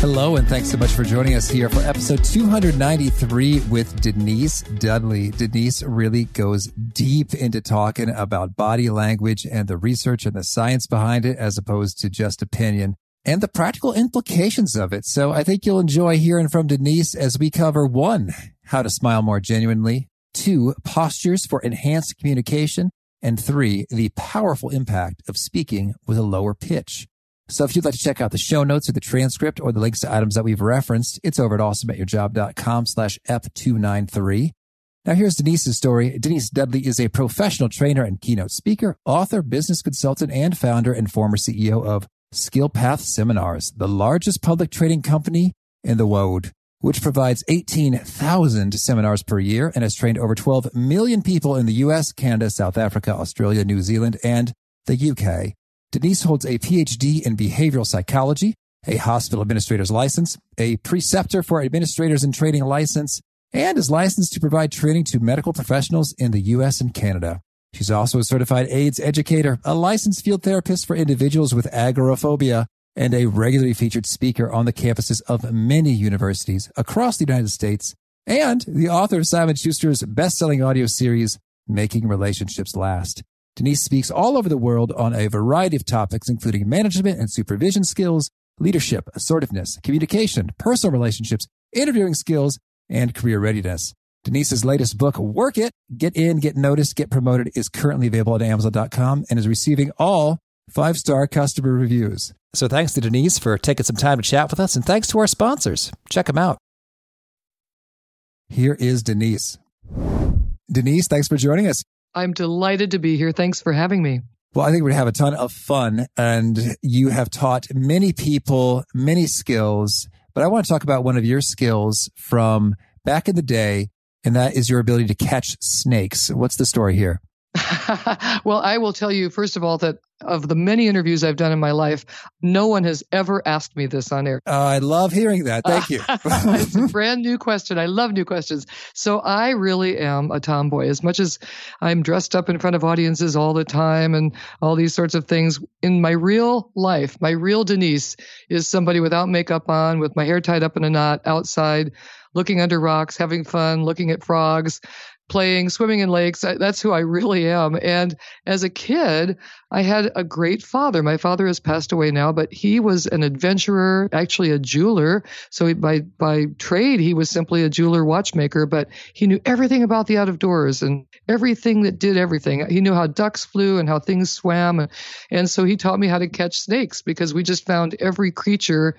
Hello, and thanks so much for joining us here for episode 293 with Denise Dudley. Denise really goes deep into talking about body language and the research and the science behind it, as opposed to just opinion and the practical implications of it. So I think you'll enjoy hearing from Denise as we cover one, how to smile more genuinely, two, postures for enhanced communication, and three, the powerful impact of speaking with a lower pitch. So if you'd like to check out the show notes or the transcript or the links to items that we've referenced, it's over at awesomeatyourjob.com slash F293. Now here's Denise's story. Denise Dudley is a professional trainer and keynote speaker, author, business consultant, and founder and former CEO of SkillPath Seminars, the largest public training company in the world, which provides 18,000 seminars per year and has trained over 12 million people in the US, Canada, South Africa, Australia, New Zealand, and the UK. Denise holds a PhD in behavioral psychology, a hospital administrator's license, a preceptor for administrators in training license, and is licensed to provide training to medical professionals in the US and Canada. She's also a certified AIDS educator, a licensed field therapist for individuals with agoraphobia, and a regularly featured speaker on the campuses of many universities across the United States, and the author of Simon Schuster's best-selling audio series, Making Relationships Last. Denise speaks all over the world on a variety of topics, including management and supervision skills, leadership, assertiveness, communication, personal relationships, interviewing skills, and career readiness. Denise's latest book, Work It, Get In, Get Noticed, Get Promoted, is currently available at Amazon.com and is receiving all five star customer reviews. So thanks to Denise for taking some time to chat with us, and thanks to our sponsors. Check them out. Here is Denise. Denise, thanks for joining us. I'm delighted to be here. Thanks for having me. Well, I think we'd have a ton of fun and you have taught many people many skills, but I want to talk about one of your skills from back in the day, and that is your ability to catch snakes. What's the story here? well, I will tell you, first of all, that of the many interviews I've done in my life, no one has ever asked me this on air. Uh, I love hearing that. Thank you. it's a brand new question. I love new questions. So I really am a tomboy. As much as I'm dressed up in front of audiences all the time and all these sorts of things, in my real life, my real Denise is somebody without makeup on, with my hair tied up in a knot outside looking under rocks, having fun, looking at frogs, playing, swimming in lakes. That's who I really am. And as a kid, I had a great father. My father has passed away now, but he was an adventurer, actually a jeweler. So by by trade, he was simply a jeweler watchmaker, but he knew everything about the out of doors and everything that did everything. He knew how ducks flew and how things swam. And so he taught me how to catch snakes because we just found every creature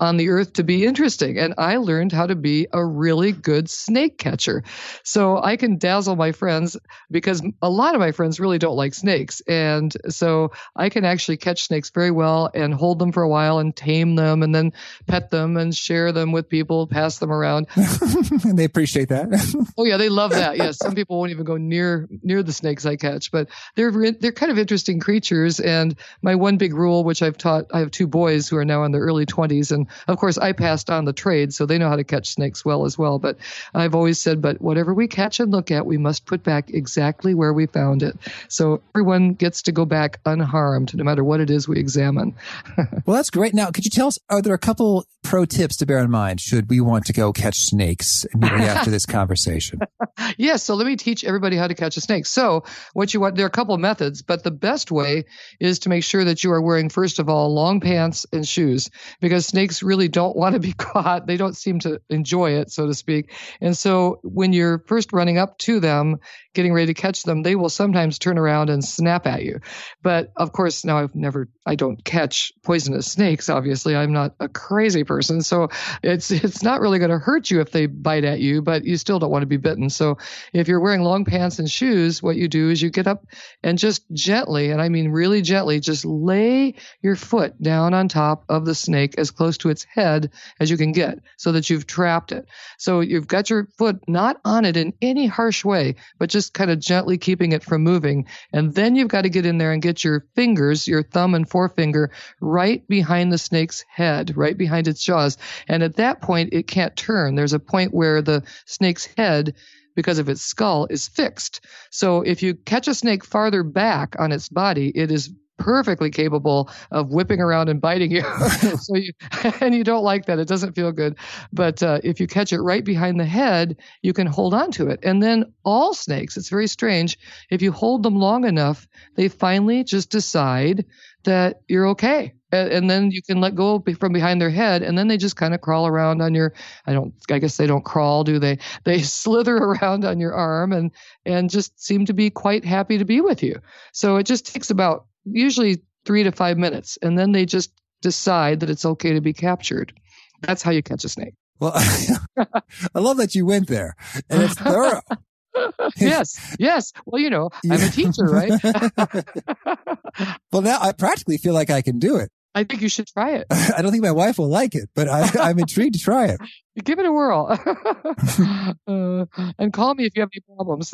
on the earth to be interesting. And I learned how to be a really good snake catcher. So I can dazzle my friends because a lot of my friends really don't like snakes. And so I can actually catch snakes very well and hold them for a while and tame them and then pet them and share them with people, pass them around. and they appreciate that. oh yeah, they love that. Yes. Some people won't even go near near the snakes I catch, but they're they're kind of interesting creatures and my one big rule which I've taught I have two boys who are now in their early 20s and of course, I passed on the trade, so they know how to catch snakes well as well. But I've always said, but whatever we catch and look at, we must put back exactly where we found it. So everyone gets to go back unharmed, no matter what it is we examine. well, that's great. Now, could you tell us, are there a couple pro tips to bear in mind should we want to go catch snakes immediately after this conversation? yes. So let me teach everybody how to catch a snake. So what you want, there are a couple of methods, but the best way is to make sure that you are wearing, first of all, long pants and shoes because snakes really don't want to be caught. They don't seem to enjoy it, so to speak. And so when you're first running up to them, getting ready to catch them, they will sometimes turn around and snap at you. But of course, now I've never, I don't catch poisonous snakes. Obviously, I'm not a crazy person. So it's, it's not really going to hurt you if they bite at you, but you still don't want to be bitten. So if you're wearing long pants and shoes, what you do is you get up and just gently, and I mean really gently, just lay your foot down on top of the snake as close to its head as you can get so that you've trapped it. So you've got your foot not on it in any harsh way, but just kind of gently keeping it from moving. And then you've got to get in there and get your fingers, your thumb and forefinger, right behind the snake's head, right behind its jaws. And at that point, it can't turn. There's a point where the snake's head because of its skull is fixed. So if you catch a snake farther back on its body, it is perfectly capable of whipping around and biting you. so you, and you don't like that. It doesn't feel good. But uh, if you catch it right behind the head, you can hold on to it. And then all snakes, it's very strange. If you hold them long enough, they finally just decide that you're okay. And, and then you can let go from behind their head, and then they just kind of crawl around on your. I don't. I guess they don't crawl, do they? They slither around on your arm and and just seem to be quite happy to be with you. So it just takes about usually three to five minutes, and then they just decide that it's okay to be captured. That's how you catch a snake. Well, I love that you went there, and it's thorough. yes, yes. Well, you know, I'm a teacher, right? well, now I practically feel like I can do it. I think you should try it. I don't think my wife will like it, but I, am intrigued to try it. Give it a whirl. uh, and call me if you have any problems.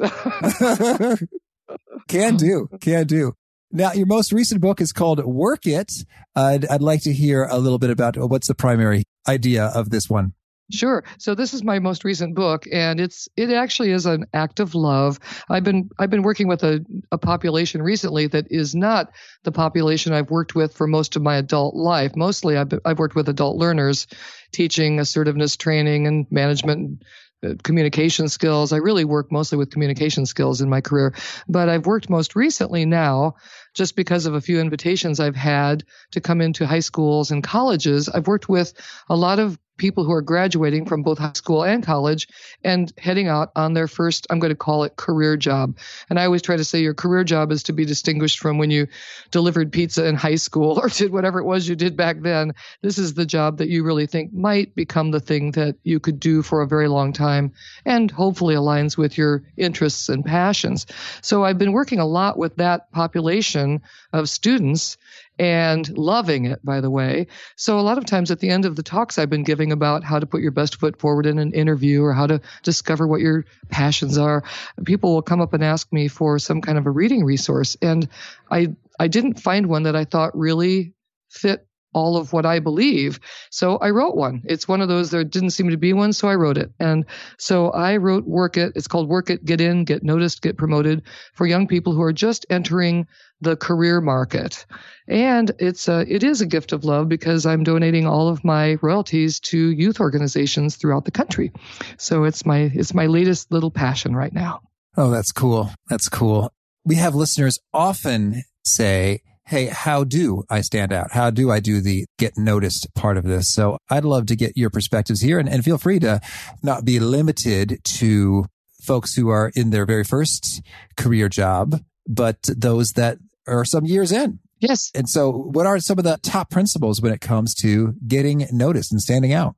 can do. Can do. Now, your most recent book is called Work It. I'd, I'd like to hear a little bit about what's the primary idea of this one. Sure. So this is my most recent book, and it's it actually is an act of love. I've been I've been working with a, a population recently that is not the population I've worked with for most of my adult life. Mostly, I've I've worked with adult learners, teaching assertiveness training and management uh, communication skills. I really work mostly with communication skills in my career, but I've worked most recently now just because of a few invitations I've had to come into high schools and colleges. I've worked with a lot of people who are graduating from both high school and college and heading out on their first, I'm going to call it career job. And I always try to say your career job is to be distinguished from when you delivered pizza in high school or did whatever it was you did back then. This is the job that you really think might become the thing that you could do for a very long time and hopefully aligns with your interests and passions. So I've been working a lot with that population of students and loving it, by the way. So a lot of times at the end of the talks I've been giving about how to put your best foot forward in an interview or how to discover what your passions are, people will come up and ask me for some kind of a reading resource. And I, I didn't find one that I thought really fit all of what I believe. So I wrote one. It's one of those, there didn't seem to be one, so I wrote it. And so I wrote Work It. It's called Work It, Get In, Get Noticed, Get Promoted for young people who are just entering the career market. And it's a, it is a gift of love because I'm donating all of my royalties to youth organizations throughout the country. So it's my, it's my latest little passion right now. Oh, that's cool. That's cool. We have listeners often say, Hey, how do I stand out? How do I do the get noticed part of this? So I'd love to get your perspectives here and, and feel free to not be limited to folks who are in their very first career job, but those that are some years in. Yes. And so what are some of the top principles when it comes to getting noticed and standing out?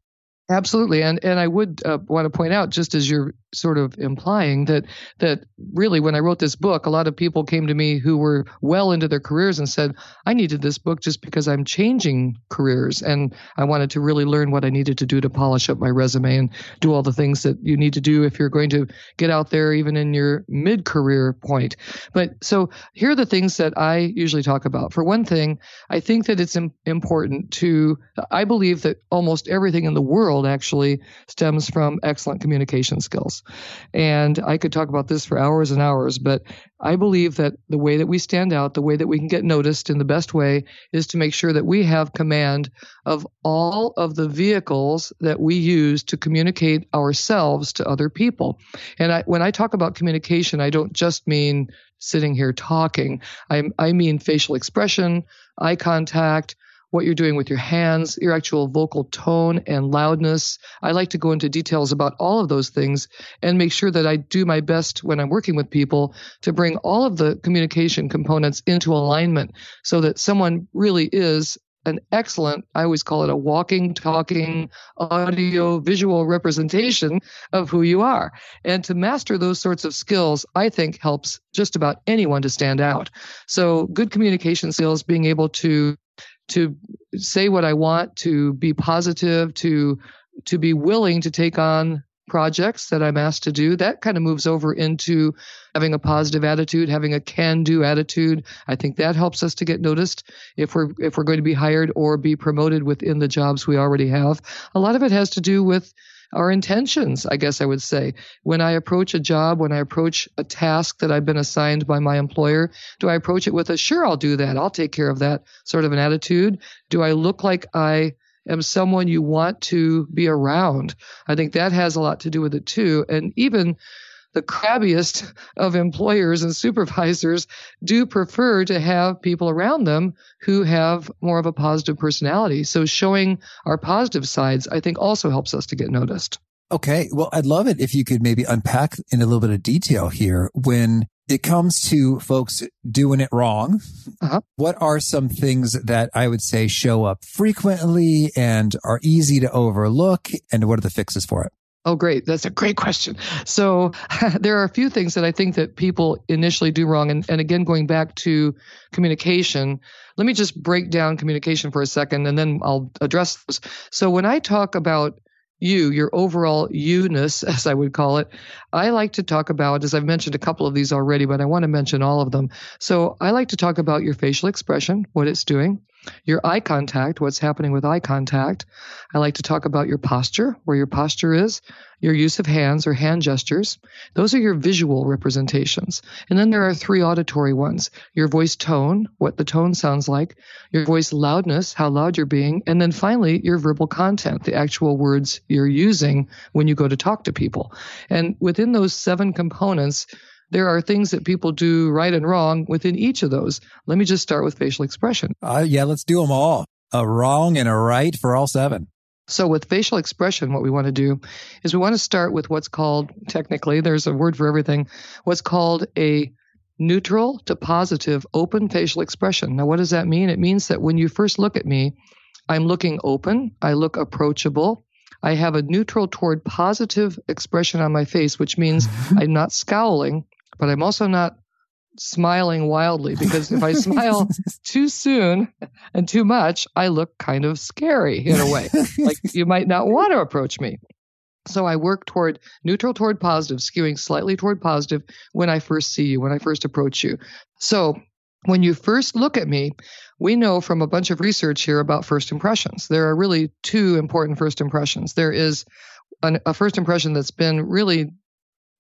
Absolutely, and and I would uh, want to point out, just as you're sort of implying that that really when I wrote this book, a lot of people came to me who were well into their careers and said, "I needed this book just because I'm changing careers and I wanted to really learn what I needed to do to polish up my resume and do all the things that you need to do if you're going to get out there even in your mid-career point." But so here are the things that I usually talk about. For one thing, I think that it's important to I believe that almost everything in the world actually stems from excellent communication skills. And I could talk about this for hours and hours, but I believe that the way that we stand out, the way that we can get noticed in the best way is to make sure that we have command of all of the vehicles that we use to communicate ourselves to other people. And I, when I talk about communication, I don't just mean sitting here talking. I, I mean facial expression, eye contact, what you're doing with your hands, your actual vocal tone and loudness. I like to go into details about all of those things and make sure that I do my best when I'm working with people to bring all of the communication components into alignment so that someone really is an excellent, I always call it a walking, talking, audio, visual representation of who you are. And to master those sorts of skills, I think helps just about anyone to stand out. So good communication skills, being able to to say what I want, to be positive, to to be willing to take on projects that I'm asked to do, that kind of moves over into having a positive attitude, having a can-do attitude. I think that helps us to get noticed if we're if we're going to be hired or be promoted within the jobs we already have. A lot of it has to do with our intentions, I guess I would say. When I approach a job, when I approach a task that I've been assigned by my employer, do I approach it with a sure I'll do that, I'll take care of that sort of an attitude? Do I look like I am someone you want to be around. I think that has a lot to do with it too. And even the crabbiest of employers and supervisors do prefer to have people around them who have more of a positive personality. So showing our positive sides, I think also helps us to get noticed. Okay. Well, I'd love it if you could maybe unpack in a little bit of detail here when it comes to folks doing it wrong, uh-huh. what are some things that I would say show up frequently and are easy to overlook? And what are the fixes for it? Oh, great. That's a great question. So there are a few things that I think that people initially do wrong. And, and again, going back to communication, let me just break down communication for a second and then I'll address this. So when I talk about you, your overall you-ness, as I would call it, I like to talk about, as I've mentioned a couple of these already, but I want to mention all of them. So I like to talk about your facial expression, what it's doing your eye contact, what's happening with eye contact. I like to talk about your posture, where your posture is, your use of hands or hand gestures. Those are your visual representations. And then there are three auditory ones your voice tone, what the tone sounds like, your voice loudness, how loud you're being, and then finally your verbal content, the actual words you're using when you go to talk to people. And within those seven components, there are things that people do right and wrong within each of those. Let me just start with facial expression. Uh, yeah, let's do them all. A wrong and a right for all seven. So, with facial expression, what we want to do is we want to start with what's called, technically, there's a word for everything, what's called a neutral to positive open facial expression. Now, what does that mean? It means that when you first look at me, I'm looking open, I look approachable, I have a neutral toward positive expression on my face, which means. I'm not scowling, but I'm also not smiling wildly because if I smile too soon and too much, I look kind of scary in a way. like you might not want to approach me. So I work toward neutral toward positive, skewing slightly toward positive when I first see you, when I first approach you. So when you first look at me, we know from a bunch of research here about first impressions. There are really two important first impressions. There is an, a first impression that's been really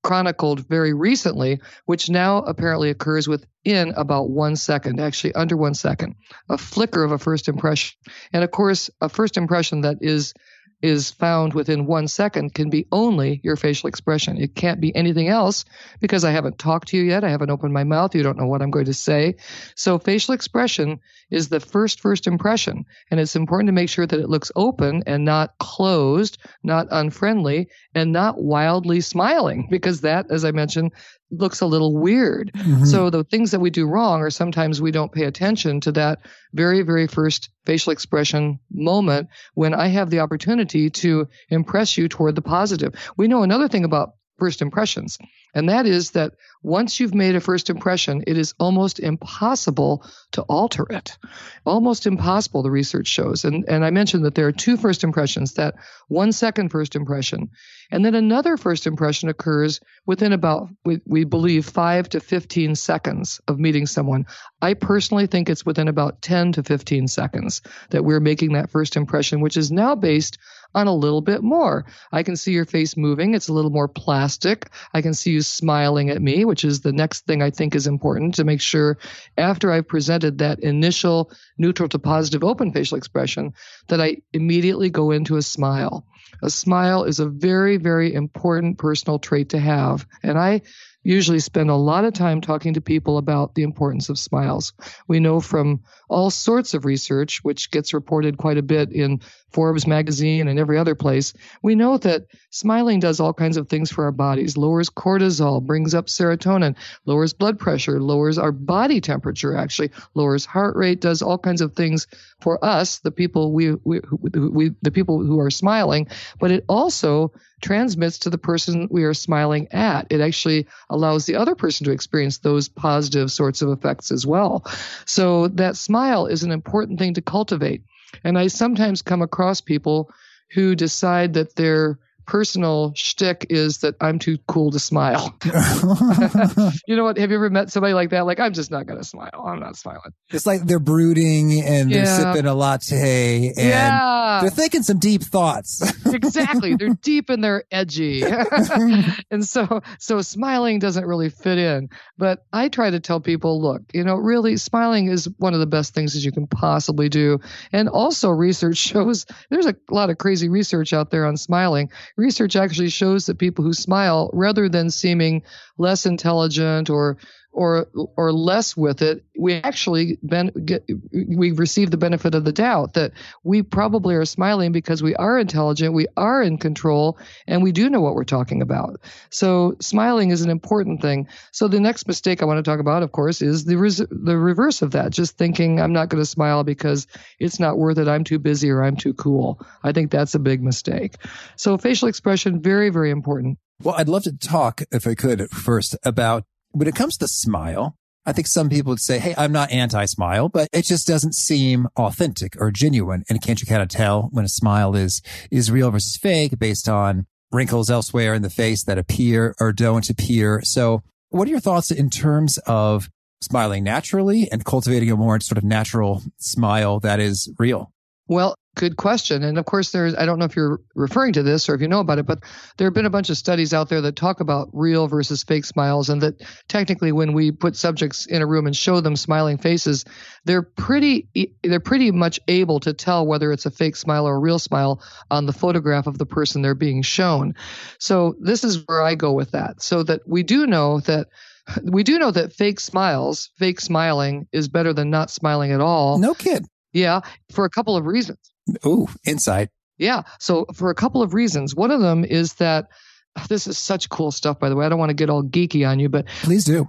chronicled very recently, which now apparently occurs within about one second, actually under one second, a flicker of a first impression. And of course, a first impression that is is found within one second can be only your facial expression. It can't be anything else because I haven't talked to you yet. I haven't opened my mouth. You don't know what I'm going to say. So facial expression is the first first impression. And it's important to make sure that it looks open and not closed, not unfriendly, and not wildly smiling because that, as I mentioned, looks a little weird. Mm-hmm. So the things that we do wrong are sometimes we don't pay attention to that very, very first facial expression moment when I have the opportunity to impress you toward the positive. We know another thing about first impressions. And that is that once you've made a first impression, it is almost impossible to alter it. Almost impossible, the research shows. And, and I mentioned that there are two first impressions that one second first impression, and then another first impression occurs within about, we, we believe, five to 15 seconds of meeting someone. I personally think it's within about 10 to 15 seconds that we're making that first impression, which is now based on a little bit more. I can see your face moving. It's a little more plastic. I can see you smiling at me, which is the next thing I think is important to make sure after I've presented that initial neutral to positive open facial expression that I immediately go into a smile. A smile is a very, very important personal trait to have. And I usually spend a lot of time talking to people about the importance of smiles. We know from all sorts of research, which gets reported quite a bit in Forbes magazine and every other place, we know that smiling does all kinds of things for our bodies, lowers cortisol, brings up serotonin, lowers blood pressure, lowers our body temperature, actually, lowers heart rate, does all kinds of things for us, the people we, we, we the people who are smiling, but it also transmits to the person we are smiling at. It actually allows the other person to experience those positive sorts of effects as well. So that smile is an important thing to cultivate. And I sometimes come across people who decide that they're personal shtick is that I'm too cool to smile. you know what? Have you ever met somebody like that? Like, I'm just not going to smile. I'm not smiling. It's like they're brooding and they're sipping a latte and yeah. they're thinking some deep thoughts. exactly. They're deep and they're edgy. and so, so smiling doesn't really fit in. But I try to tell people, look, you know, really smiling is one of the best things that you can possibly do. And also research shows there's a lot of crazy research out there on smiling research actually shows that people who smile, rather than seeming less intelligent or or or less with it, we actually ben, get, we receive the benefit of the doubt that we probably are smiling because we are intelligent, we are in control, and we do know what we're talking about. So smiling is an important thing. So the next mistake I want to talk about, of course, is the res- the reverse of that. Just thinking I'm not going to smile because it's not worth it. I'm too busy or I'm too cool. I think that's a big mistake. So facial expression very very important. Well, I'd love to talk, if I could, first about when it comes to smile, I think some people would say, Hey, I'm not anti smile, but it just doesn't seem authentic or genuine. And can't you kind of tell when a smile is, is real versus fake based on wrinkles elsewhere in the face that appear or don't appear? So what are your thoughts in terms of smiling naturally and cultivating a more sort of natural smile that is real? Well, good question. And of course, there's, I don't know if you're referring to this or if you know about it, but there have been a bunch of studies out there that talk about real versus fake smiles. And that technically, when we put subjects in a room and show them smiling faces, they're pretty, they're pretty much able to tell whether it's a fake smile or a real smile on the photograph of the person they're being shown. So this is where I go with that. So that we do know that we do know that fake smiles, fake smiling is better than not smiling at all. No kid. Yeah, for a couple of reasons. Ooh, insight. Yeah. So for a couple of reasons. One of them is that this is such cool stuff, by the way. I don't want to get all geeky on you, but please do.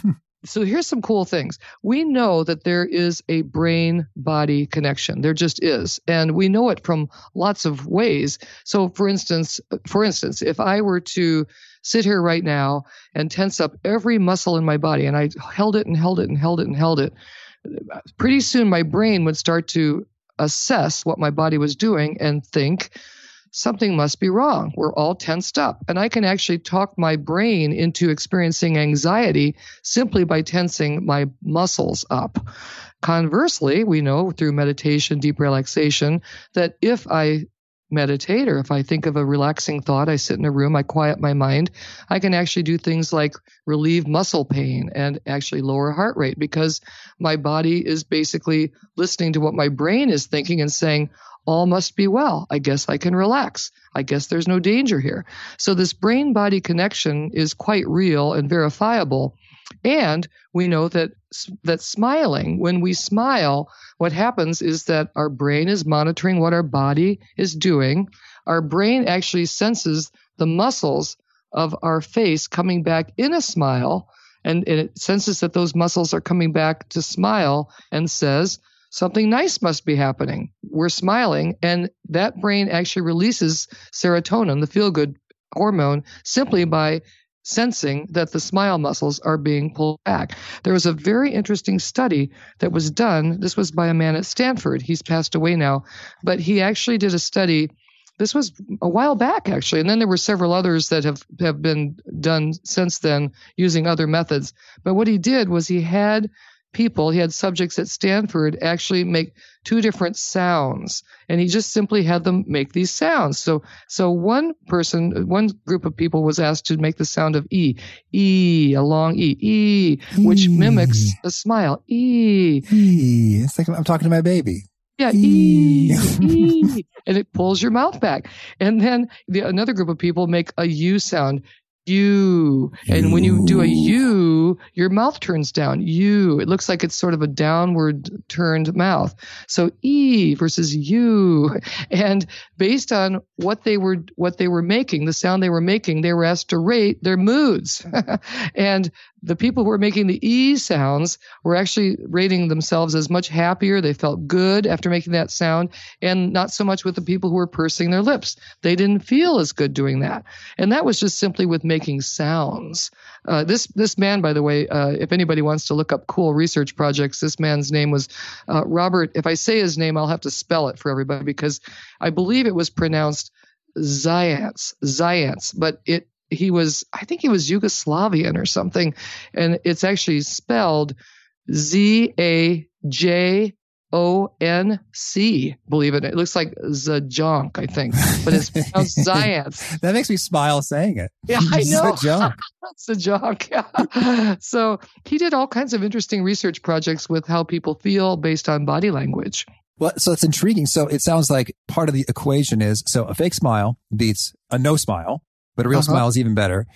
so here's some cool things. We know that there is a brain body connection. There just is. And we know it from lots of ways. So for instance, for instance, if I were to sit here right now and tense up every muscle in my body and I held it and held it and held it and held it, pretty soon my brain would start to assess what my body was doing and think something must be wrong. We're all tensed up. And I can actually talk my brain into experiencing anxiety simply by tensing my muscles up. Conversely, we know through meditation, deep relaxation, that if I meditate or if I think of a relaxing thought, I sit in a room, I quiet my mind, I can actually do things like relieve muscle pain and actually lower heart rate because my body is basically listening to what my brain is thinking and saying, all must be well. I guess I can relax. I guess there's no danger here. So this brain body connection is quite real and verifiable. And we know that that smiling, when we smile, what happens is that our brain is monitoring what our body is doing. Our brain actually senses the muscles of our face coming back in a smile, and, and it senses that those muscles are coming back to smile and says, something nice must be happening. We're smiling, and that brain actually releases serotonin, the feel good hormone, simply by sensing that the smile muscles are being pulled back. There was a very interesting study that was done. This was by a man at Stanford. He's passed away now, but he actually did a study. This was a while back, actually, and then there were several others that have, have been done since then using other methods. But what he did was he had people, he had subjects at Stanford actually make two different sounds and he just simply had them make these sounds. So, so one person, one group of people was asked to make the sound of E, E, a long E, E, which e. mimics a smile. E. E. It's like I'm talking to my baby. Yeah, e, e, and it pulls your mouth back. And then the, another group of people make a U sound, you. And when you do a U, your mouth turns down. You. It looks like it's sort of a downward turned mouth. So E versus U. And based on what they were what they were making, the sound they were making, they were asked to rate their moods. and the people who were making the E sounds were actually rating themselves as much happier. They felt good after making that sound, and not so much with the people who were pursing their lips. They didn't feel as good doing that. And that was just simply with making making sounds. Uh, this this man, by the way, uh, if anybody wants to look up cool research projects, this man's name was uh, Robert. If I say his name, I'll have to spell it for everybody because I believe it was pronounced Zayance, Zayance, but it he was I think he was Yugoslavian or something, and it's actually spelled Z A J O N C. Believe it. It looks like Zajonk, I think, but it's pronounced Zayance. that makes me smile saying it. Yeah, I know. Zajonk. Zajonk. Yeah. so he did all kinds of interesting research projects with how people feel based on body language. Well, so it's intriguing. So it sounds like part of the equation is so a fake smile beats a no smile, but a real uh-huh. smile is even better.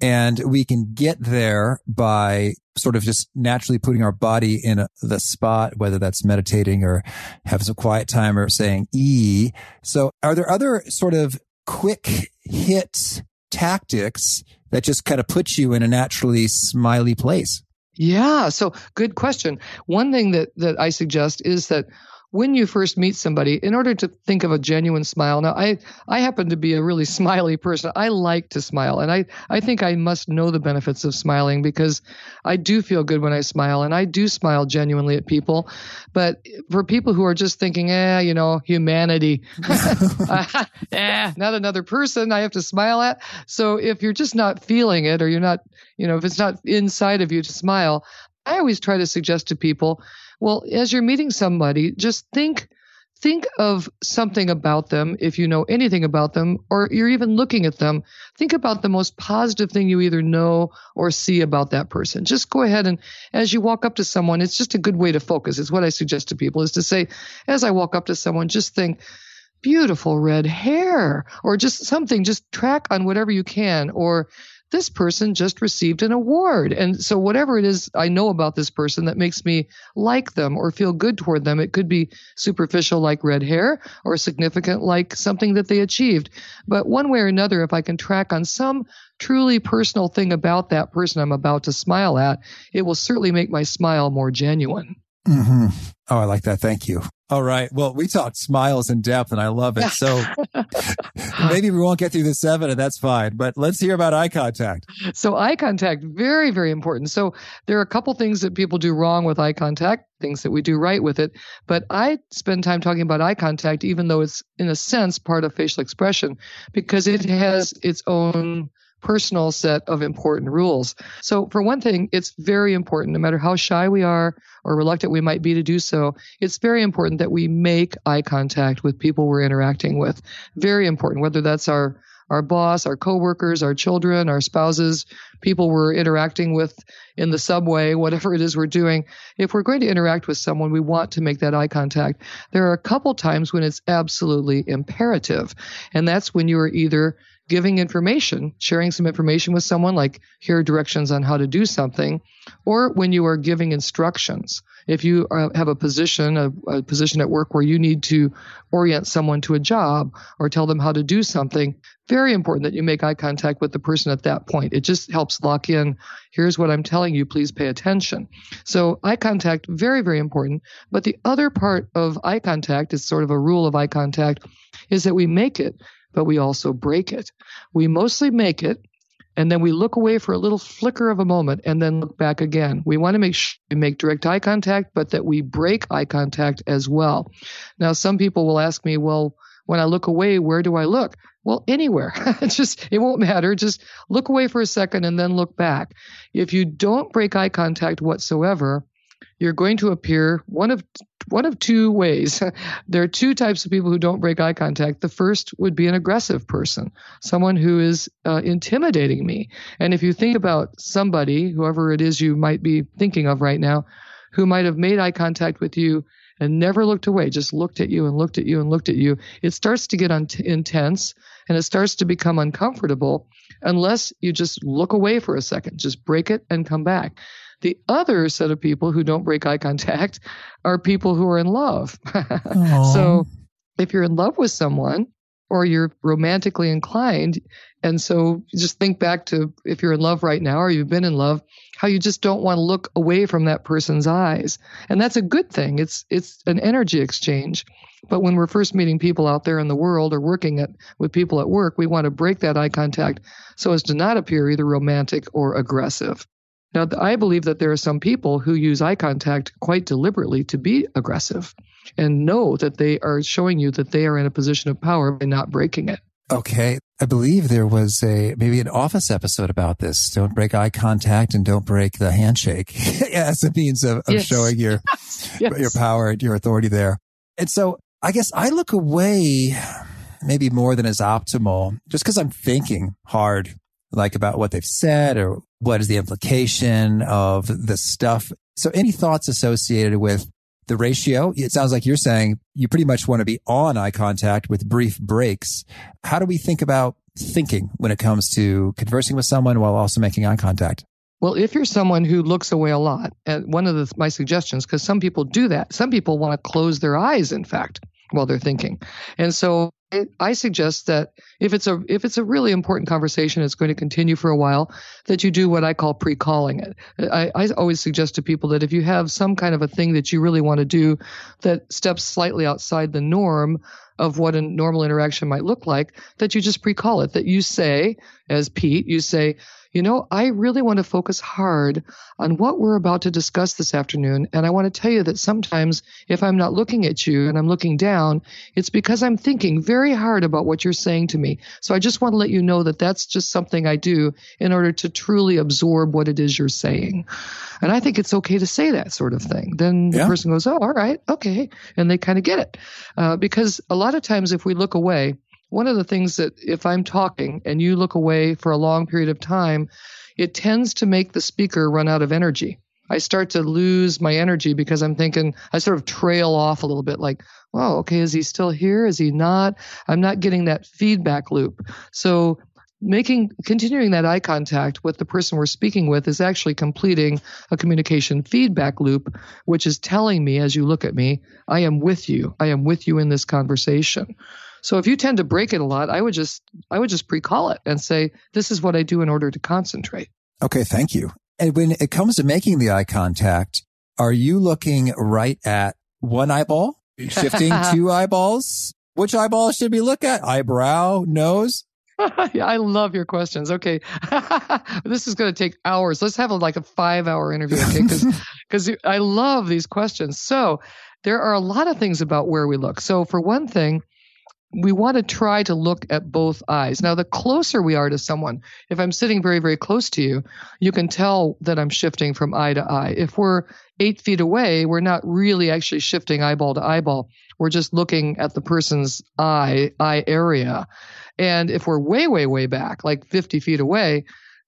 And we can get there by sort of just naturally putting our body in a, the spot, whether that's meditating or having some quiet time or saying E. So are there other sort of quick hit tactics that just kind of put you in a naturally smiley place? Yeah. So good question. One thing that, that I suggest is that when you first meet somebody, in order to think of a genuine smile, now I, I happen to be a really smiley person. I like to smile, and I, I think I must know the benefits of smiling because I do feel good when I smile, and I do smile genuinely at people. But for people who are just thinking, eh, you know, humanity, eh, not another person I have to smile at. So if you're just not feeling it, or you're not, you know, if it's not inside of you to smile, I always try to suggest to people well, as you're meeting somebody, just think think of something about them if you know anything about them or you're even looking at them think about the most positive thing you either know or see about that person. Just go ahead and as you walk up to someone it's just a good way to focus it's what i suggest to people is to say as i walk up to someone just think beautiful red hair or just something just track on whatever you can or this person just received an award. And so, whatever it is I know about this person that makes me like them or feel good toward them, it could be superficial, like red hair, or significant, like something that they achieved. But one way or another, if I can track on some truly personal thing about that person I'm about to smile at, it will certainly make my smile more genuine. Mm-hmm. Oh, I like that. Thank you. All right. Well, we talked smiles in depth and I love it. So maybe we won't get through the seven and that's fine, but let's hear about eye contact. So eye contact, very, very important. So there are a couple things that people do wrong with eye contact, things that we do right with it. But I spend time talking about eye contact, even though it's in a sense part of facial expression because it has its own personal set of important rules. So, for one thing, it's very important, no matter how shy we are or reluctant we might be to do so, it's very important that we make eye contact with people we're interacting with. Very important, whether that's our our boss, our coworkers, our children, our spouses, people we're interacting with in the subway, whatever it is we're doing. If we're going to interact with someone, we want to make that eye contact. There are a couple times when it's absolutely imperative, and that's when you are either giving information, sharing some information with someone, like here are directions on how to do something, or when you are giving instructions. If you are, have a position, a, a position at work where you need to orient someone to a job or tell them how to do something, very important that you make eye contact with the person at that point. It just helps lock in, here's what I'm telling you, please pay attention. So eye contact, very, very important. But the other part of eye contact is sort of a rule of eye contact is that we make it but we also break it. We mostly make it and then we look away for a little flicker of a moment and then look back again. We want to make sure we make direct eye contact, but that we break eye contact as well. Now, some people will ask me, well, when I look away, where do I look? Well, anywhere. just, it won't matter. Just look away for a second and then look back. If you don't break eye contact whatsoever, you're going to appear one of one of two ways. there are two types of people who don't break eye contact. The first would be an aggressive person, someone who is uh, intimidating me. And if you think about somebody, whoever it is you might be thinking of right now, who might have made eye contact with you and never looked away, just looked at you and looked at you and looked at you, it starts to get un- intense and it starts to become uncomfortable unless you just look away for a second, just break it and come back. The other set of people who don't break eye contact are people who are in love. so if you're in love with someone or you're romantically inclined, and so just think back to if you're in love right now or you've been in love, how you just don't want to look away from that person's eyes. And that's a good thing. It's it's an energy exchange. But when we're first meeting people out there in the world or working at, with people at work, we want to break that eye contact so as to not appear either romantic or aggressive. Now, I believe that there are some people who use eye contact quite deliberately to be aggressive and know that they are showing you that they are in a position of power by not breaking it. Okay. I believe there was a maybe an office episode about this. Don't break eye contact and don't break the handshake as a means of, of yes. showing your yes. your power and your authority there. And so I guess I look away maybe more than is optimal just because I'm thinking hard like about what they've said or what is the implication of the stuff. So any thoughts associated with the ratio? It sounds like you're saying you pretty much want to be on eye contact with brief breaks. How do we think about thinking when it comes to conversing with someone while also making eye contact? Well, if you're someone who looks away a lot, and one of the, my suggestions, because some people do that, some people want to close their eyes, in fact, while they're thinking. And so I suggest that if it's a if it's a really important conversation, it's going to continue for a while, that you do what I call pre-calling it. I, I always suggest to people that if you have some kind of a thing that you really want to do that steps slightly outside the norm of what a normal interaction might look like, that you just pre-call it. That you say, as Pete, you say, you know, I really want to focus hard on what we're about to discuss this afternoon. And I want to tell you that sometimes if I'm not looking at you and I'm looking down, it's because I'm thinking very hard about what you're saying to me. So I just want to let you know that that's just something I do in order to truly absorb what it is you're saying. And I think it's okay to say that sort of thing. Then the yeah. person goes, oh, all right, okay. And they kind of get it. Uh, because a lot of times if we look away, one of the things that if I'm talking and you look away for a long period of time, it tends to make the speaker run out of energy. I start to lose my energy because I'm thinking I sort of trail off a little bit like, oh, okay, is he still here? Is he not? I'm not getting that feedback loop. So making continuing that eye contact with the person we're speaking with is actually completing a communication feedback loop which is telling me as you look at me i am with you i am with you in this conversation so if you tend to break it a lot, I would just I would just pre-call it and say this is what I do in order to concentrate. Okay, thank you. And when it comes to making the eye contact, are you looking right at one eyeball, shifting two eyeballs? Which eyeball should we look at? Eyebrow, nose? I love your questions. Okay. this is going to take hours. Let's have a, like a five hour interview. Okay. Because I love these questions. So there are a lot of things about where we look. So for one thing, we want to try to look at both eyes. Now, the closer we are to someone, if I'm sitting very, very close to you, you can tell that I'm shifting from eye to eye. If we're eight feet away, we're not really actually shifting eyeball to eyeball. We're just looking at the person's eye, eye area. And if we're way, way, way back, like 50 feet away,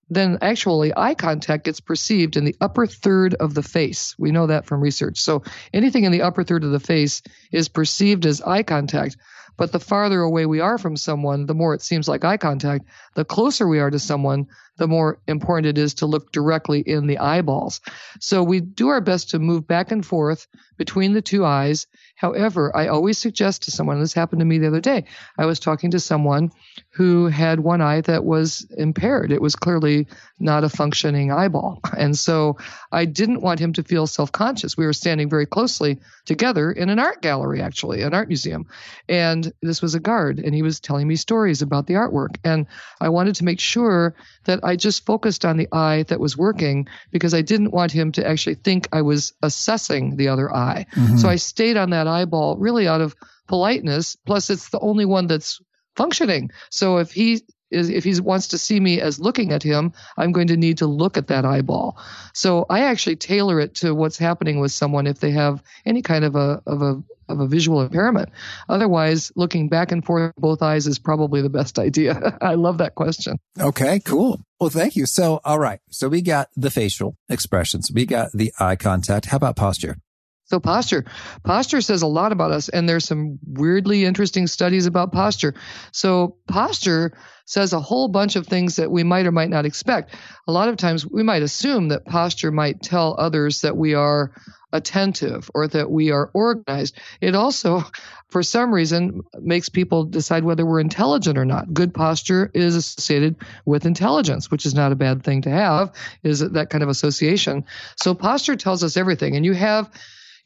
then actually eye contact gets perceived in the upper third of the face. We know that from research. So anything in the upper third of the face is perceived as eye contact. But the farther away we are from someone, the more it seems like eye contact. The closer we are to someone, the more important it is to look directly in the eyeballs. So we do our best to move back and forth between the two eyes. However, I always suggest to someone, this happened to me the other day. I was talking to someone who had one eye that was impaired. It was clearly not a functioning eyeball. And so I didn't want him to feel self conscious. We were standing very closely together in an art gallery, actually, an art museum. And this was a guard, and he was telling me stories about the artwork. And I wanted to make sure that I just focused on the eye that was working because I didn't want him to actually think I was assessing the other eye. Mm-hmm. So I stayed on that eyeball really out of politeness. Plus, it's the only one that's functioning. So if he if he wants to see me as looking at him, I'm going to need to look at that eyeball. So I actually tailor it to what's happening with someone if they have any kind of a of a of a visual impairment. Otherwise, looking back and forth both eyes is probably the best idea. I love that question. Okay, cool. Well, thank you. So, all right. So we got the facial expressions. We got the eye contact. How about posture? So posture, posture says a lot about us, and there's some weirdly interesting studies about posture. So posture says a whole bunch of things that we might or might not expect. A lot of times we might assume that posture might tell others that we are attentive or that we are organized. It also, for some reason, makes people decide whether we're intelligent or not. Good posture is associated with intelligence, which is not a bad thing to have, is that kind of association. So posture tells us everything. And you have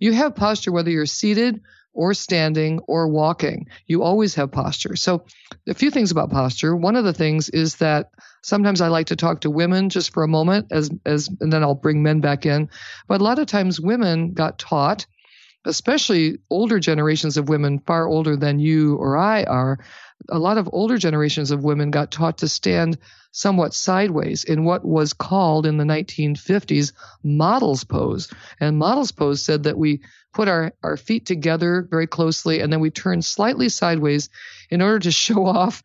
you have posture whether you're seated or standing or walking. You always have posture. So, a few things about posture. One of the things is that sometimes I like to talk to women just for a moment as as and then I'll bring men back in. But a lot of times women got taught especially older generations of women, far older than you or I are, a lot of older generations of women got taught to stand somewhat sideways in what was called in the 1950s model's pose. And model's pose said that we put our, our feet together very closely and then we turn slightly sideways in order to show off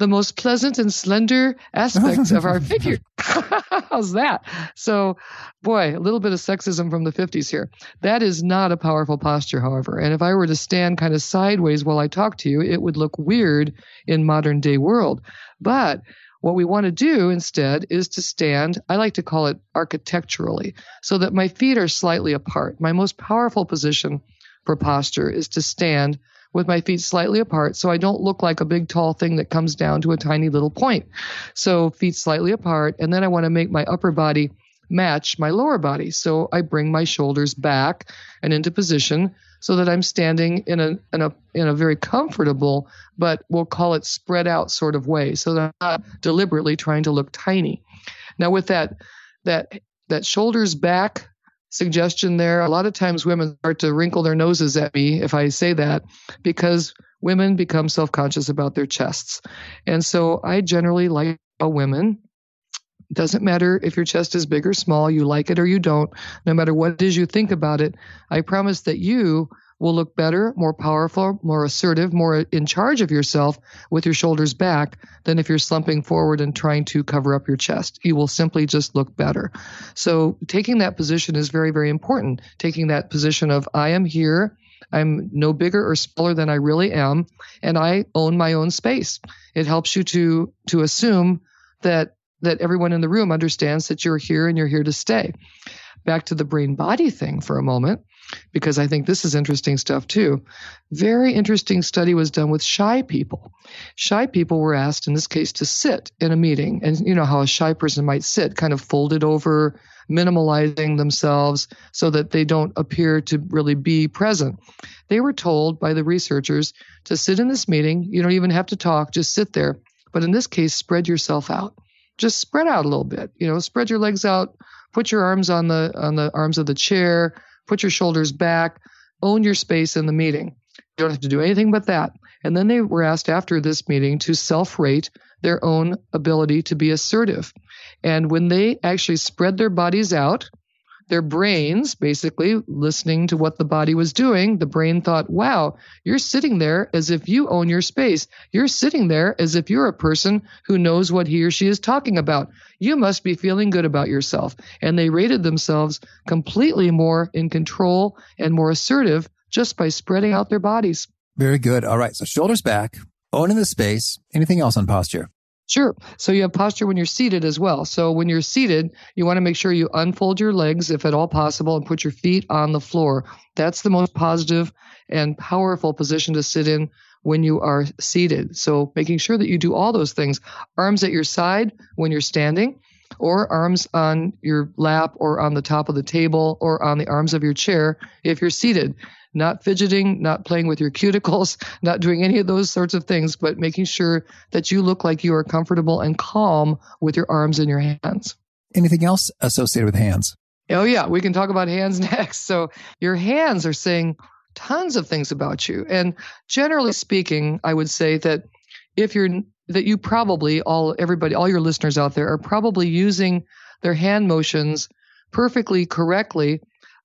the most pleasant and slender aspects of our figure. How's that? So, boy, a little bit of sexism from the 50s here. That is not a powerful posture, however. And if I were to stand kind of sideways while I talk to you, it would look weird in modern day world. But what we want to do instead is to stand, I like to call it architecturally, so that my feet are slightly apart. My most powerful position for posture is to stand with my feet slightly apart so I don't look like a big tall thing that comes down to a tiny little point. So feet slightly apart. And then I want to make my upper body match my lower body. So I bring my shoulders back and into position so that I'm standing in a in a in a very comfortable, but we'll call it spread out sort of way, so that I'm not deliberately trying to look tiny. Now with that that that shoulders back suggestion there. A lot of times women start to wrinkle their noses at me if I say that because women become self conscious about their chests. And so I generally like a women. Doesn't matter if your chest is big or small, you like it or you don't, no matter what it is you think about it. I promise that you will look better, more powerful, more assertive, more in charge of yourself with your shoulders back than if you're slumping forward and trying to cover up your chest. You will simply just look better. So taking that position is very, very important. Taking that position of I am here. I'm no bigger or smaller than I really am, and I own my own space. It helps you to to assume that that everyone in the room understands that you're here and you're here to stay. Back to the brain body thing for a moment because I think this is interesting stuff too. Very interesting study was done with shy people. Shy people were asked, in this case, to sit in a meeting. And you know how a shy person might sit, kind of folded over, minimalizing themselves so that they don't appear to really be present. They were told by the researchers to sit in this meeting. You don't even have to talk, just sit there. But in this case, spread yourself out. Just spread out a little bit. You know, spread your legs out, put your arms on the on the arms of the chair, put your shoulders back, own your space in the meeting. You don't have to do anything but that. And then they were asked after this meeting to self rate their own ability to be assertive. And when they actually spread their bodies out, their brains basically listening to what the body was doing, the brain thought, wow, you're sitting there as if you own your space. You're sitting there as if you're a person who knows what he or she is talking about. You must be feeling good about yourself. And they rated themselves completely more in control and more assertive just by spreading out their bodies. Very good. All right. So shoulders back, owning the space. Anything else on posture? Sure. So you have posture when you're seated as well. So when you're seated, you want to make sure you unfold your legs if at all possible and put your feet on the floor. That's the most positive and powerful position to sit in when you are seated. So making sure that you do all those things. Arms at your side when you're standing or arms on your lap or on the top of the table or on the arms of your chair if you're seated not fidgeting, not playing with your cuticles, not doing any of those sorts of things, but making sure that you look like you are comfortable and calm with your arms and your hands. Anything else associated with hands? Oh, yeah, we can talk about hands next. So, your hands are saying tons of things about you. And generally speaking, I would say that if you're that you probably all everybody all your listeners out there are probably using their hand motions perfectly correctly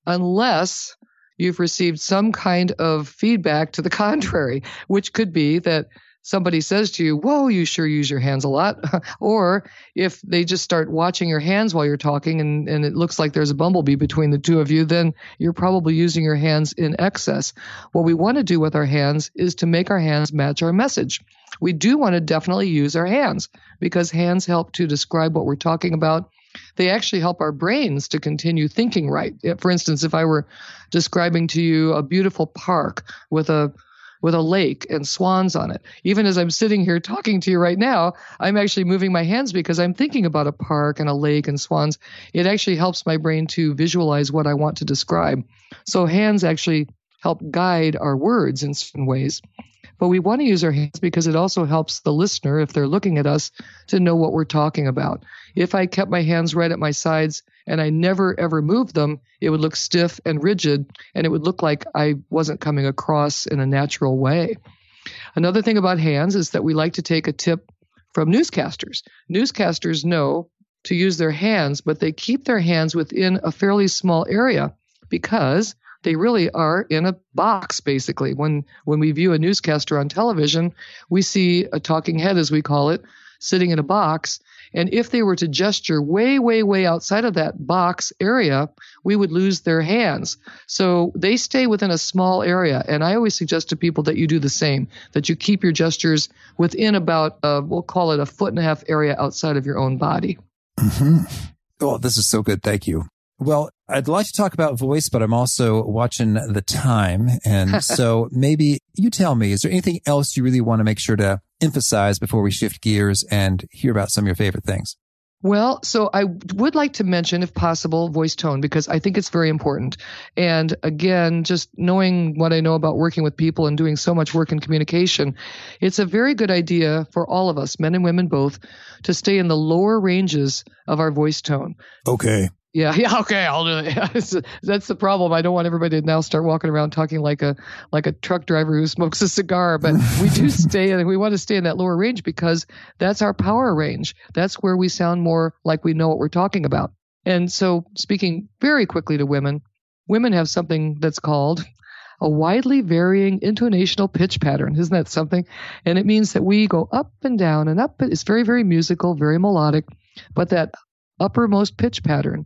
unless you've received some kind of feedback to the contrary, which could be that somebody says to you, Whoa, you sure use your hands a lot. or if they just start watching your hands while you're talking and, and it looks like there's a bumblebee between the two of you, then you're probably using your hands in excess. What we want to do with our hands is to make our hands match our message. We do want to definitely use our hands because hands help to describe what we're talking about they actually help our brains to continue thinking right. For instance, if I were describing to you a beautiful park with a with a lake and swans on it. Even as I'm sitting here talking to you right now, I'm actually moving my hands because I'm thinking about a park and a lake and swans. It actually helps my brain to visualize what I want to describe. So hands actually help guide our words in certain ways. But we want to use our hands because it also helps the listener, if they're looking at us, to know what we're talking about. If I kept my hands right at my sides and I never ever moved them, it would look stiff and rigid and it would look like I wasn't coming across in a natural way. Another thing about hands is that we like to take a tip from newscasters. Newscasters know to use their hands, but they keep their hands within a fairly small area because they really are in a box basically when when we view a newscaster on television we see a talking head as we call it sitting in a box and if they were to gesture way way way outside of that box area we would lose their hands so they stay within a small area and i always suggest to people that you do the same that you keep your gestures within about uh, we'll call it a foot and a half area outside of your own body mm-hmm. Oh, this is so good. Thank you. Well, I'd like to talk about voice, but I'm also watching the time. And so maybe you tell me, is there anything else you really want to make sure to emphasize before we shift gears and hear about some of your favorite things? Well, so I would like to mention, if possible, voice tone because I think it's very important. And again, just knowing what I know about working with people and doing so much work in communication, it's a very good idea for all of us, men and women both, to stay in the lower ranges of our voice tone. Okay. Yeah, yeah, okay, I'll do it. That's the problem. I don't want everybody to now start walking around talking like a like a truck driver who smokes a cigar. But we do stay and We want to stay in that lower range because that's our power range. That's where we sound more like we know what we're talking about. And so, speaking very quickly to women, women have something that's called a widely varying intonational pitch pattern. Isn't that something? And it means that we go up and down and up. It's very, very musical, very melodic, but that uppermost pitch pattern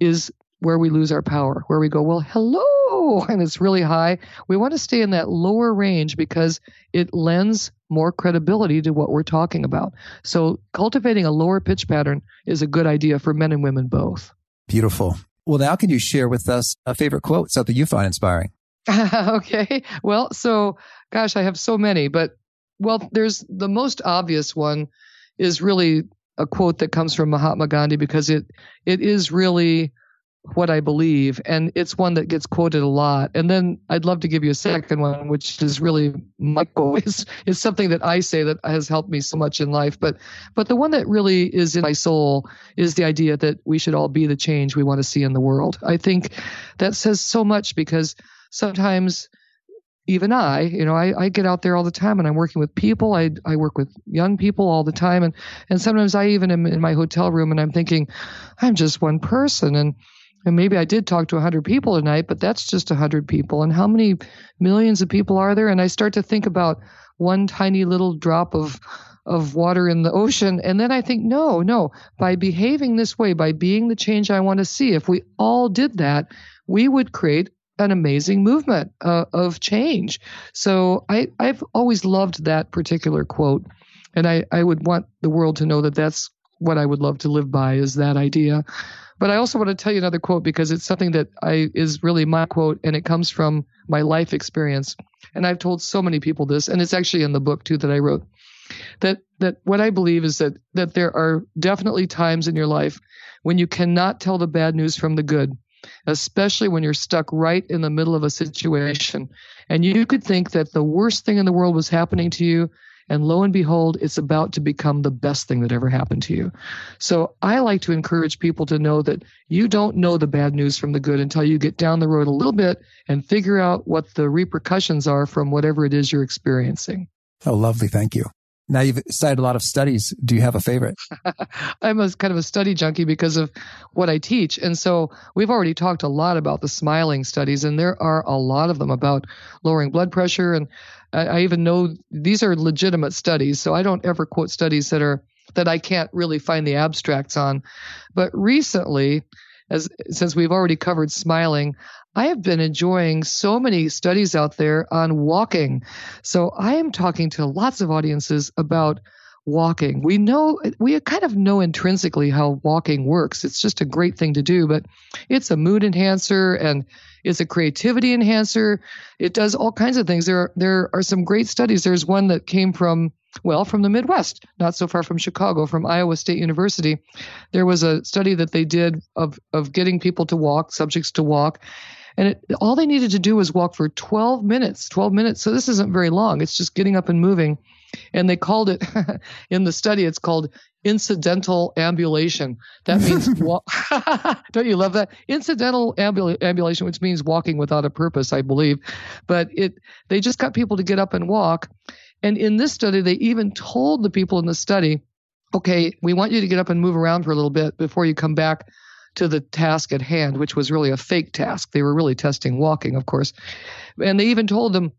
is where we lose our power, where we go, well, hello, and it's really high. We want to stay in that lower range because it lends more credibility to what we're talking about. So cultivating a lower pitch pattern is a good idea for men and women both. Beautiful. Well, now can you share with us a favorite quote, something you find inspiring? okay. Well, so gosh, I have so many, but well, there's the most obvious one is really a quote that comes from Mahatma Gandhi because it it is really what I believe, and it's one that gets quoted a lot. And then I'd love to give you a second one, which is really quote. It's, it's something that I say that has helped me so much in life. But but the one that really is in my soul is the idea that we should all be the change we want to see in the world. I think that says so much because sometimes even I, you know, I, I get out there all the time and I'm working with people. I, I work with young people all the time. And, and sometimes I even am in my hotel room and I'm thinking, I'm just one person. And, and maybe I did talk to 100 people tonight, but that's just 100 people. And how many millions of people are there? And I start to think about one tiny little drop of, of water in the ocean. And then I think, no, no, by behaving this way, by being the change I want to see, if we all did that, we would create an amazing movement uh, of change. So I, I've always loved that particular quote. And I, I would want the world to know that that's what I would love to live by is that idea. But I also want to tell you another quote because it's something that I is really my quote and it comes from my life experience. And I've told so many people this, and it's actually in the book too that I wrote. That that what I believe is that that there are definitely times in your life when you cannot tell the bad news from the good especially when you're stuck right in the middle of a situation. And you could think that the worst thing in the world was happening to you. And lo and behold, it's about to become the best thing that ever happened to you. So I like to encourage people to know that you don't know the bad news from the good until you get down the road a little bit and figure out what the repercussions are from whatever it is you're experiencing. Oh, lovely. Thank you. Now you've cited a lot of studies. Do you have a favorite? I'm a kind of a study junkie because of what I teach. And so we've already talked a lot about the smiling studies, and there are a lot of them about lowering blood pressure. And I, I even know these are legitimate studies. So I don't ever quote studies that are that I can't really find the abstracts on. But recently, as since we've already covered smiling, I have been enjoying so many studies out there on walking. So I am talking to lots of audiences about walking. We know, we kind of know intrinsically how walking works. It's just a great thing to do, but it's a mood enhancer and it's a creativity enhancer. It does all kinds of things. There, there are some great studies. There's one that came from, well, from the Midwest, not so far from Chicago, from Iowa State University. There was a study that they did of, of getting people to walk, subjects to walk And it, all they needed to do was walk for 12 minutes, 12 minutes. So this isn't very long. It's just getting up and moving. And they called it in the study, it's called incidental ambulation. That means, walk- don't you love that? Incidental ambul- ambulation, which means walking without a purpose, I believe. But it, they just got people to get up and walk. And in this study, they even told the people in the study, okay, we want you to get up and move around for a little bit before you come back to the task at hand, which was really a fake task. They were really testing walking, of course. And they even told them,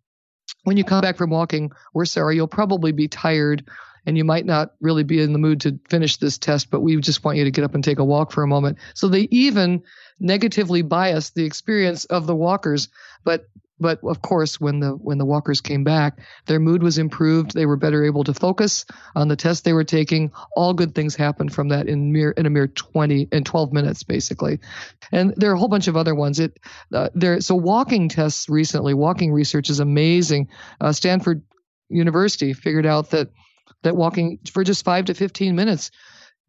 when you come back from walking, we're sorry, you'll probably be tired and you might not really be in the mood to finish this test, but we just want you to get up and take a walk for a moment. So they even negatively biased the experience of the walkers, but but of course when the when the walkers came back their mood was improved. They were better able to focus on the test they were taking. All good things happened from that in mere in a mere 20 and 12 minutes basically. And there are a whole bunch of other ones. It uh, there so walking tests recently walking research is amazing. Uh, stanford university figured out that that walking for just 5 to 15 minutes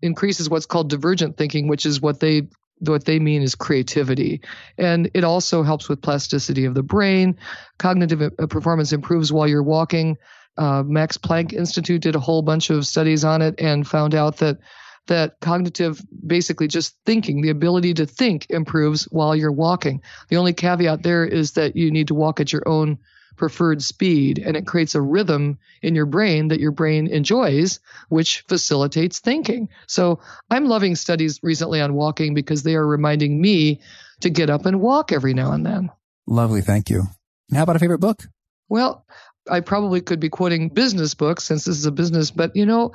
increases what's called divergent thinking which is what they what they mean is creativity. And it also helps with plasticity of the brain. Cognitive uh, performance improves while you're walking. Uh, Max Planck Institute did a whole bunch of studies on it and found out that that cognitive, basically just thinking, the ability to think improves while you're walking. The only caveat there is that you need to walk at your own preferred speed and it creates a rhythm in your brain that your brain enjoys which facilitates thinking. So i'm loving studies recently on walking because they are reminding me to get up and walk every now and then. Lovely thank you. And how about a favorite book? Well I probably could be quoting business books since this is a business, but you know,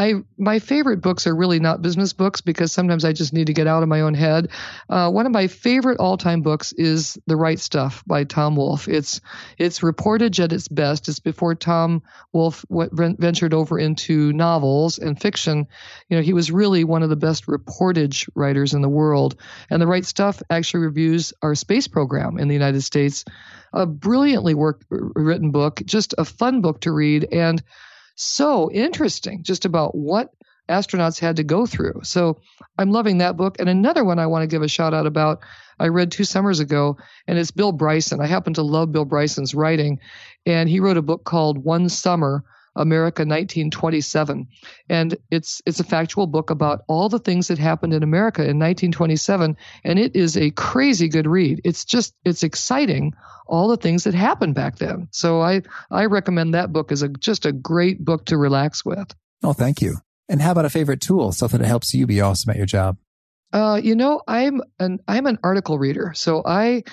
I my favorite books are really not business books because sometimes I just need to get out of my own head. Uh, one of my favorite all-time books is The Right Stuff by Tom Wolfe. It's it's reportage at its best. It's before Tom Wolfe ventured over into novels and fiction. You know, he was really one of the best reportage writers in the world. And The Right Stuff actually reviews our space program in the United States. A brilliantly work, written book, just a fun book to read, and so interesting just about what astronauts had to go through. So I'm loving that book. And another one I want to give a shout out about, I read two summers ago, and it's Bill Bryson. I happen to love Bill Bryson's writing, and he wrote a book called One Summer. America 1927 and it's it's a factual book about all the things that happened in America in 1927 and it is a crazy good read it's just it's exciting all the things that happened back then. So I, I recommend that book as a, just a great book to relax with. Oh, thank you. And how about a favorite tool, something that helps you be awesome at your job? Uh, you know, I'm an I'm an article reader, so I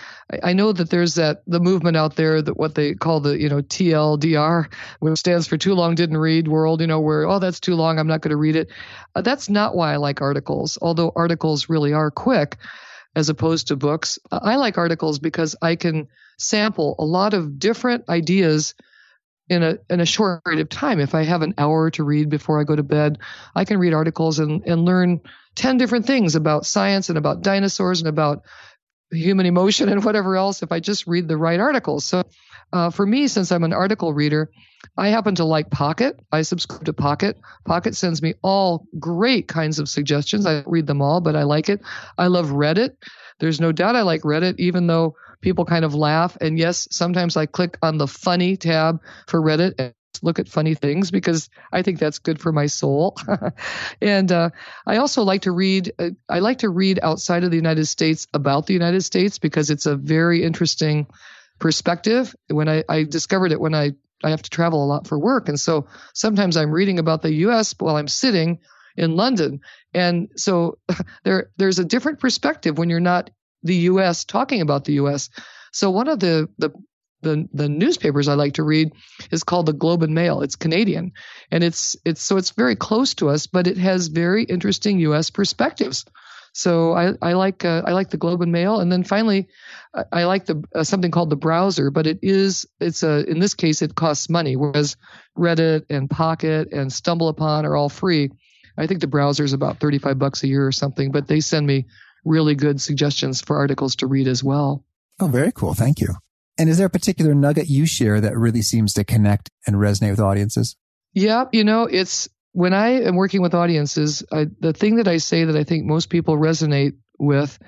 I know that there's that the movement out there that what they call the you know TLDR, which stands for too long didn't read world. You know, where oh that's too long, I'm not going to read it. Uh, that's not why I like articles, although articles really are quick as opposed to books. I like articles because I can sample a lot of different ideas in a in a short period of time. If I have an hour to read before I go to bed, I can read articles and, and learn ten different things about science and about dinosaurs and about human emotion and whatever else if I just read the right articles. So uh, for me, since I'm an article reader, I happen to like Pocket. I subscribe to Pocket. Pocket sends me all great kinds of suggestions. I read them all, but I like it. I love Reddit. There's no doubt I like Reddit, even though people kind of laugh. And yes, sometimes I click on the funny tab for Reddit look at funny things because I think that's good for my soul. and uh, I also like to read. Uh, I like to read outside of the United States about the United States because it's a very interesting perspective. When I, I discovered it when I I have to travel a lot for work, and so sometimes I'm reading about the U.S. while I'm sitting in London, and so there there's a different perspective when you're not the U.S. talking about the U.S. So one of the the the, the newspapers I like to read is called the Globe and Mail. It's Canadian, and it's it's so it's very close to us, but it has very interesting U.S. perspectives. So I, I like uh, I like the Globe and Mail, and then finally, I, I like the uh, something called the browser, but it is it's a in this case it costs money, whereas Reddit and Pocket and StumbleUpon are all free. I think the browser is about thirty five bucks a year or something, but they send me really good suggestions for articles to read as well. Oh, very cool. Thank you. And is there a particular nugget you share that really seems to connect and resonate with audiences? Yeah, you know, it's when I am working with audiences, I, the thing that I say that I think most people resonate with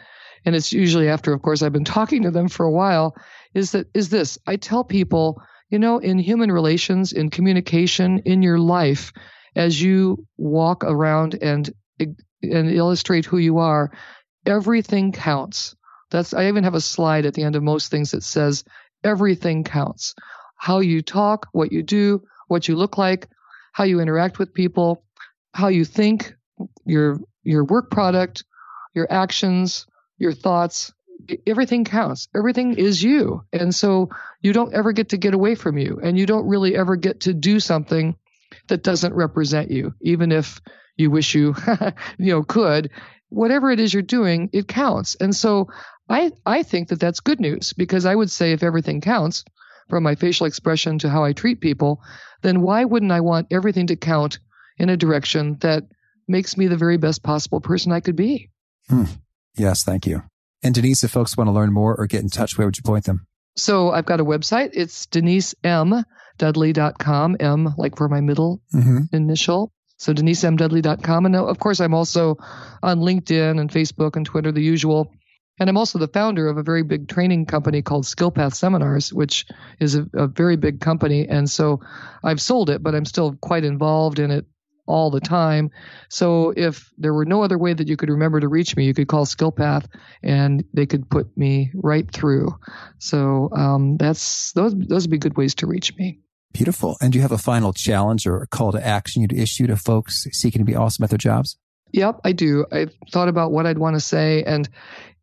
and it's usually after, of course, I've been talking to them for a while, is that is this. I tell people, you know, in human relations, in communication, in your life, as you walk around and and illustrate who you are, everything counts. That's I even have a slide at the end of most things that says everything counts. How you talk, what you do, what you look like, how you interact with people, how you think, your your work product, your actions, your thoughts, everything counts. Everything is you. And so you don't ever get to get away from you and you don't really ever get to do something that doesn't represent you, even if you wish you, you know, could. Whatever it is you're doing, it counts. And so I, I think that that's good news because I would say if everything counts, from my facial expression to how I treat people, then why wouldn't I want everything to count in a direction that makes me the very best possible person I could be? Hmm. Yes, thank you. And Denise, if folks want to learn more or get in touch, where would you point them? So I've got a website. It's denisemdudley.com. M like for my middle mm-hmm. initial. So denisemdudley.com. And of course, I'm also on LinkedIn and Facebook and Twitter, the usual. And I'm also the founder of a very big training company called SkillPath Seminars, which is a, a, very big company. And so I've sold it, but I'm still quite involved in it all the time. So if there were no other way that you could remember to reach me, you could call SkillPath and they could put me right through. So um, that's those those would be good ways to reach me. Beautiful. And do you have a final challenge or a call to action you'd issue to folks seeking to be awesome at their jobs? Yep, I do. I've thought about what I'd want to say and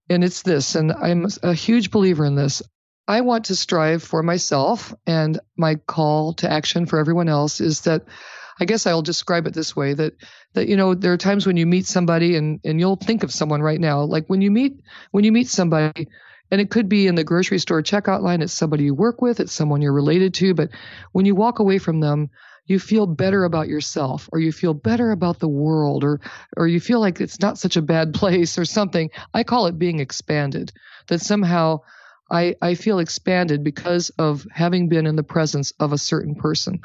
and it's this and I'm a huge believer in this. I want to strive for myself and my call to action for everyone else is that I guess I'll describe it this way that that you know there are times when you meet somebody and and you'll think of someone right now like when you meet when you meet somebody and it could be in the grocery store checkout line it's somebody you work with it's someone you're related to but when you walk away from them you feel better about yourself or you feel better about the world or or you feel like it's not such a bad place or something i call it being expanded that somehow I, I feel expanded because of having been in the presence of a certain person.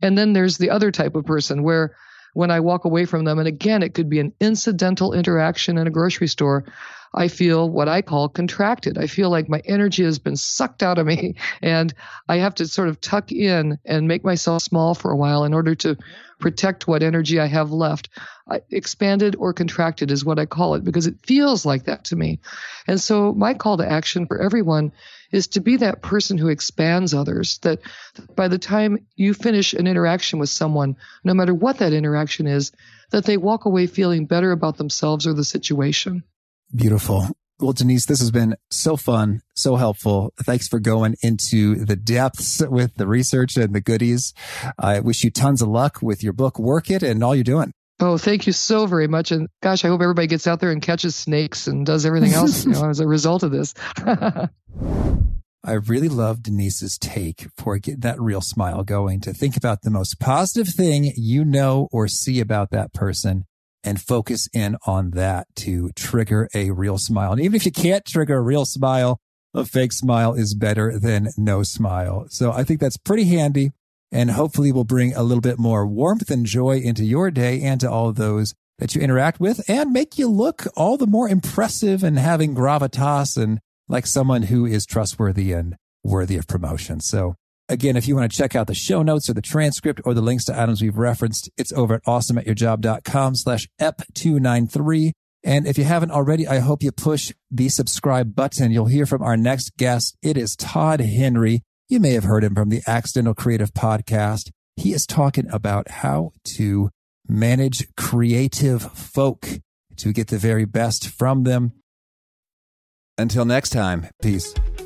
And then there's the other type of person where when I walk away from them, and again, it could be an incidental interaction in a grocery store, I feel what I call contracted. I feel like my energy has been sucked out of me and I have to sort of tuck in and make myself small for a while in order to protect what energy I have left. I, expanded or contracted is what I call it because it feels like that to me. And so my call to action for everyone is to be that person who expands others that by the time you finish an interaction with someone, no matter what that interaction is, that they walk away feeling better about themselves or the situation. Beautiful. Well, Denise, this has been so fun, so helpful. Thanks for going into the depths with the research and the goodies. I wish you tons of luck with your book, Work It, and all you're doing. Oh, thank you so very much. And gosh, I hope everybody gets out there and catches snakes and does everything else you know, as a result of this. I really love Denise's take for get that real smile going to think about the most positive thing you know or see about that person and focus in on that to trigger a real smile. And even if you can't trigger a real smile, a fake smile is better than no smile. So I think that's pretty handy and hopefully will bring a little bit more warmth and joy into your day and to all of those that you interact with and make you look all the more impressive and having gravitas and like someone who is trustworthy and worthy of promotion. So Again, if you want to check out the show notes or the transcript or the links to items we've referenced, it's over at awesomeatyourjob.com slash ep293. And if you haven't already, I hope you push the subscribe button. You'll hear from our next guest. It is Todd Henry. You may have heard him from the Accidental Creative podcast. He is talking about how to manage creative folk to get the very best from them. Until next time, peace.